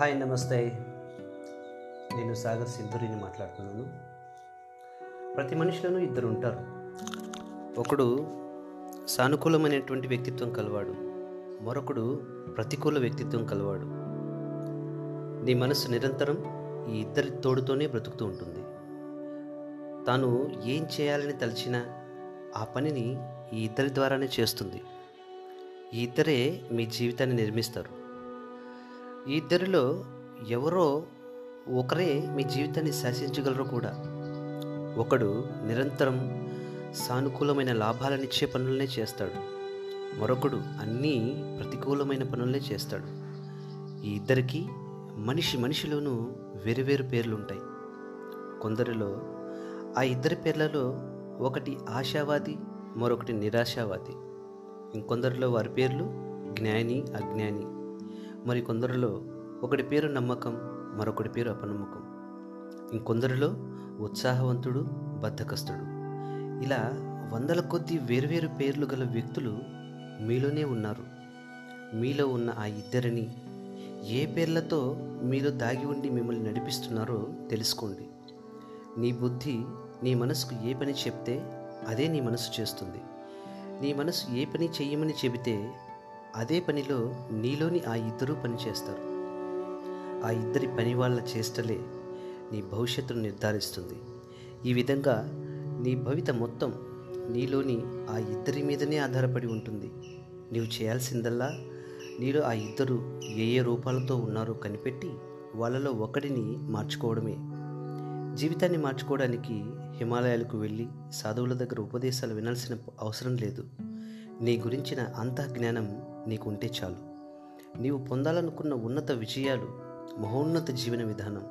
Hi నమస్తే. నేను సాగర్ సింధురిని మాట్లాడుతున్నాను. ప్రతి మనిషిలోనూ ఇద్దరు ఉంటారు ఒకడు సానుకూలమైనటువంటి వ్యక్తిత్వం కలవాడు. మరొకడు ప్రతికూల వ్యక్తిత్వం కలవాడు. నీ మనసు నిరంతరం ఈ ఇద్దరి తోడుతోనే బ్రతుకుతూ ఉంటుంది. తాను ఏం చేయాలని తలచినా ఆ పనిని ఈ ఇద్దరి ద్వారానే చేస్తుంది. ఈ ఇద్దరే మీ జీవితాన్ని నిర్మిస్తారు. ఈ ఇద్దరిలో ఎవరో ఒకరే మీ జీవితాన్ని శాసించగలరు కూడా. ఒకడు నిరంతరం సానుకూలమైన లాభాలనిచ్చే పనులనే చేస్తాడు. మరొకడు అన్నీ ప్రతికూలమైన పనులనే చేస్తాడు. ఈ ఇద్దరికి మనిషి మనిషిలోనూ వేరువేరు పేర్లు ఉంటాయి కొందరిలో ఆ ఇద్దరి పేర్లలో ఒకటి ఆశావాది మరొకటి నిరాశావాది. ఇంకొందరిలో వారి పేర్లు జ్ఞాని అజ్ఞాని. మరి కొందరిలో ఒకటి పేరు నమ్మకం మరొకటి పేరు అపనమ్మకం. ఇంకొందరిలో ఉత్సాహవంతుడు బద్ధకస్తుడు. ఇలా వందల కొద్ది వేర్వేరు పేర్లు గల వ్యక్తులు మీలోనే ఉన్నారు. మీలో ఉన్న ఆ ఇద్దరిని ఏ పేర్లతో మీలో దాగి ఉండి మిమ్మల్ని నడిపిస్తున్నారో తెలుసుకోండి. నీ బుద్ధి నీ మనసుకు ఏ పని చెప్తే అదే నీ మనసు చేస్తుంది. నీ మనసు ఏ పని చెయ్యమని చెబితే అదే పనిలో నీలోని ఆ ఇద్దరూ పని చేస్తారు. ఆ ఇద్దరి పని వాళ్ళ చేష్టలే నీ భవిష్యత్తును నిర్ధారిస్తుంది. ఈ విధంగా నీ భవిత మొత్తం నీలోని ఆ ఇద్దరి మీదనే ఆధారపడి ఉంటుంది. నీవు చేయాల్సిందల్లా నీలో ఆ ఇద్దరు ఏ ఏ రూపాలతో ఉన్నారో కనిపెట్టి వాళ్ళలో ఒకడిని మార్చుకోవడమే. జీవితాన్ని మార్చుకోవడానికి హిమాలయాలకు వెళ్ళి సాధువుల దగ్గర ఉపదేశాలు వినాల్సిన అవసరం లేదు. నీ గురించిన అంతఃజ్ఞానం నీకు ఉంటే చాలు. నీవు పొందాలనుకున్న ఉన్నత విజయాలు మహోన్నత జీవన విధానం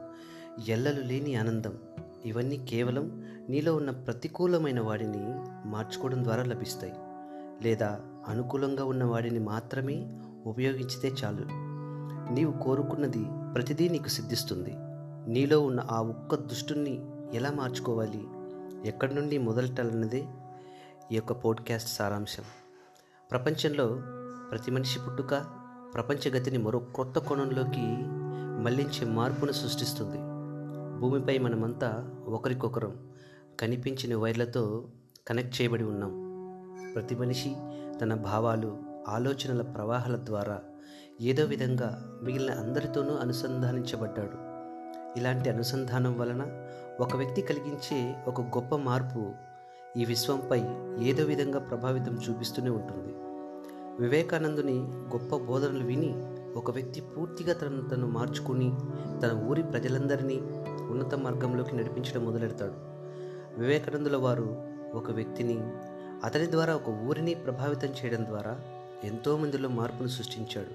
ఎల్లలు లేని ఆనందం ఇవన్నీ కేవలం నీలో ఉన్న ప్రతికూలమైన వాడిని మార్చుకోవడం ద్వారా లభిస్తాయి. లేదా అనుకూలంగా ఉన్న వాడిని మాత్రమే ఉపయోగించితే చాలు. నీవు కోరుకున్నది ప్రతిదీ నీకు సిద్ధిస్తుంది. నీలో ఉన్న ఆ ఒక్క దుష్టుని ఎలా మార్చుకోవాలి? ఎక్కడి నుండి మొదలెట్టాలన్నదే ఈ యొక్క పోడ్కాస్ట్ సారాంశం. ప్రపంచంలో ప్రతి మనిషి పుట్టుక ప్రపంచగతిని మరో కొత్త కోణంలోకి మళ్ళించే మార్పును సృష్టిస్తుంది. భూమిపై మనమంతా ఒకరికొకరం కనిపించిన వైర్లతో కనెక్ట్ చేయబడి ఉన్నాం. ప్రతి మనిషి తన భావాలు ఆలోచనల ప్రవాహాల ద్వారా ఏదో విధంగా మిగిలిన అందరితోనూ అనుసంధానించబడ్డాడు. ఇలాంటి అనుసంధానం వలన ఒక వ్యక్తి కలిగించే ఒక గొప్ప మార్పు ఈ విశ్వంపై ఏదో విధంగా ప్రభావితం చూపిస్తూనే ఉంటుంది. వివేకానందుని గొప్ప బోధనలు విని ఒక వ్యక్తి పూర్తిగా తనను తను మార్చుకుని తన ఊరి ప్రజలందరినీ ఉన్నత మార్గంలోకి నడిపించడం మొదలెడతాడు. వివేకానందుల వారు ఒక వ్యక్తిని అతని ద్వారా ఒక ఊరిని ప్రభావితం చేయడం ద్వారా ఎంతోమందిలో మార్పును సృష్టించాడు.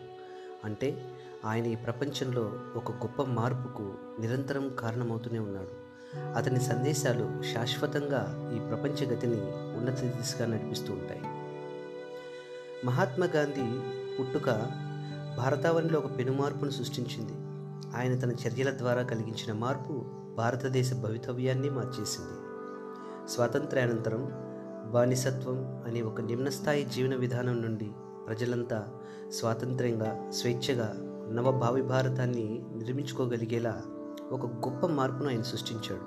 అంటే ఆయన ఈ ప్రపంచంలో ఒక గొప్ప మార్పుకు నిరంతరం కారణమవుతూనే ఉన్నాడు. అతని సందేశాలు శాశ్వతంగా ఈ ప్రపంచ గతిని ఉన్నత దిశగా నడిపిస్తూ ఉంటాయి. మహాత్మా గాంధీ పుట్టుక భారతావనిలో ఒక పెనుమార్పును సృష్టించింది. ఆయన తన చర్యల ద్వారా కలిగించిన మార్పు భారతదేశ భవితవ్యాన్ని మార్చేసింది. స్వాతంత్ర్యానంతరం బానిసత్వం అనే ఒక నిమ్నస్థాయి జీవన విధానం నుండి ప్రజలంతా స్వాతంత్ర్యంగా స్వేచ్ఛగా నవభావి భారతాన్ని నిర్మించుకోగలిగేలా ఒక గొప్ప మార్పును ఆయన సృష్టించాడు.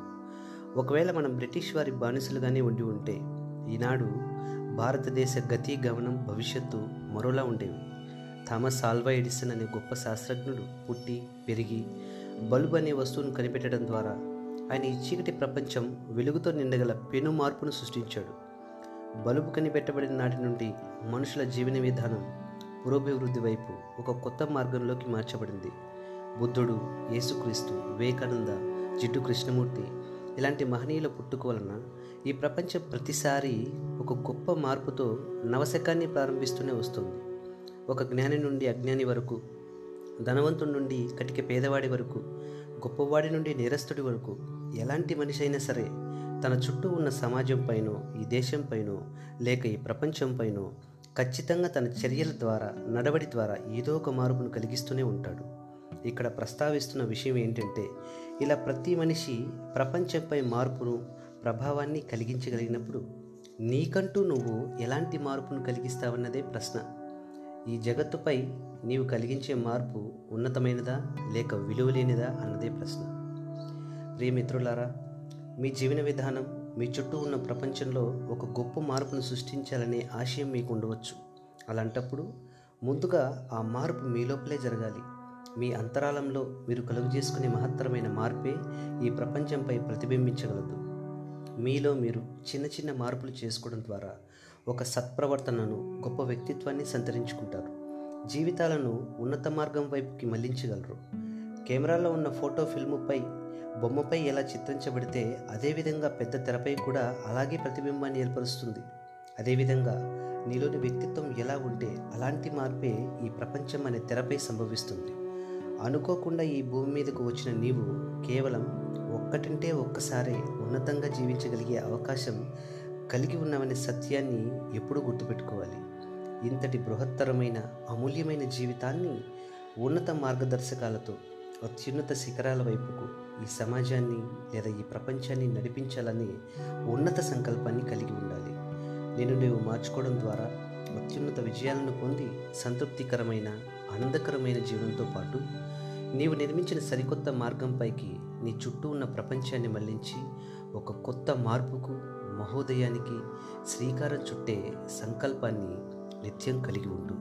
ఒకవేళ మనం బ్రిటిష్ వారి బానిసలుగానే ఉండి ఉంటే ఈనాడు భారతదేశ గతి గమనం భవిష్యత్తు మరోలా ఉండేవి. థామస్ ఆల్వా ఎడిసన్ అనే గొప్ప శాస్త్రజ్ఞుడు పుట్టి పెరిగి బల్బు అనే వస్తువును కనిపెట్టడం ద్వారా ఆయన ఈ చీకటి ప్రపంచం వెలుగుతో నిండగల పెను మార్పును సృష్టించాడు. బలుబు కనిపెట్టబడిన నాటి నుండి మనుషుల జీవన విధానం పురోభివృద్ధి వైపు ఒక కొత్త మార్గంలోకి మార్చబడింది. బుద్ధుడు యేసుక్రీస్తు వివేకానంద జిడ్డు కృష్ణమూర్తి ఇలాంటి మహనీయుల పుట్టుక వలన ఈ ప్రపంచం ప్రతిసారి ఒక గొప్ప మార్పుతో నవశకాన్ని ప్రారంభిస్తూనే వస్తుంది. ఒక జ్ఞాని నుండి అజ్ఞాని వరకు ధనవంతుడి నుండి కటిక పేదవాడి వరకు గొప్పవాడి నుండి నేరస్తుడి వరకు ఎలాంటి మనిషి అయినా సరే తన చుట్టూ ఉన్న సమాజం పైనో ఈ దేశం పైనో లేక ఈ ప్రపంచం పైనో ఖచ్చితంగా తన చర్యల ద్వారా నడవడి ద్వారా ఏదో ఒక మార్పును కలిగిస్తూనే ఉంటాడు. ఇక్కడ ప్రస్తావిస్తున్న విషయం ఏంటంటే ఇలా ప్రతి మనిషి ప్రపంచంపై మార్పును ప్రభావాన్ని కలిగించగలిగినప్పుడు నీకంటూ నువ్వు ఎలాంటి మార్పును కలిగిస్తావన్నదే ప్రశ్న. ఈ జగత్తుపై నీవు కలిగించే మార్పు ఉన్నతమైనదా లేక విలువలేనిదా అన్నదే ప్రశ్న. ప్రియమిత్రులారా మీ జీవన విధానం మీ చుట్టూ ఉన్న ప్రపంచంలో ఒక గొప్ప మార్పును సృష్టించాలనే ఆశయం మీకు ఉండవచ్చు. అలాంటప్పుడు ముందుగా ఆ మార్పు మీ లోపలే జరగాలి. మీ అంతరాలంలో మీరు కలుగు చేసుకునే మహత్తరమైన మార్పే ఈ ప్రపంచంపై ప్రతిబింబించగలదు. మీలో మీరు చిన్న చిన్న మార్పులు చేసుకోవడం ద్వారా ఒక సత్ప్రవర్తనను గొప్ప వ్యక్తిత్వాన్ని సంతరించుకుంటారు. జీవితాలను ఉన్నత మార్గం వైపుకి మళ్ళించగలరు. కెమెరాలో ఉన్న ఫోటో ఫిల్ముపై బొమ్మపై ఎలా చిత్రించబడితే అదేవిధంగా పెద్ద తెరపై కూడా అలాగే ప్రతిబింబాన్ని ఏర్పరుస్తుంది. అదేవిధంగా నీలోని వ్యక్తిత్వం ఎలా ఉంటే అలాంటి మార్పే ఈ ప్రపంచం అనే తెరపై సంభవిస్తుంది. అనుకోకుండా ఈ భూమి మీదకు వచ్చిన నీవు కేవలం ఒక్కటింటే ఒక్కసారే ఉన్నతంగా జీవించగలిగే అవకాశం కలిగి ఉన్నామనే సత్యాన్ని ఎప్పుడూ గుర్తుపెట్టుకోవాలి. ఇంతటి బృహత్తరమైన అమూల్యమైన జీవితాన్ని ఉన్నత మార్గదర్శకాలతో అత్యున్నత శిఖరాల వైపుకు ఈ సమాజాన్ని లేదా ఈ ప్రపంచాన్ని నడిపించాలని ఉన్నత సంకల్పాన్ని కలిగి ఉండాలి. నేను నీవు మార్చుకోవడం ద్వారా అత్యున్నత విజయాలను పొంది సంతృప్తికరమైన ఆనందకరమైన జీవనంతో పాటు నీవు నిర్మించిన సరికొత్త మార్గంపైకి నీ చుట్టూ ఉన్న ప్రపంచాన్ని మళ్ళించి ఒక కొత్త మార్పుకు మహోదయానికి శ్రీకారం చుట్టే సంకల్పాన్ని నిత్యం కలిగి ఉండు.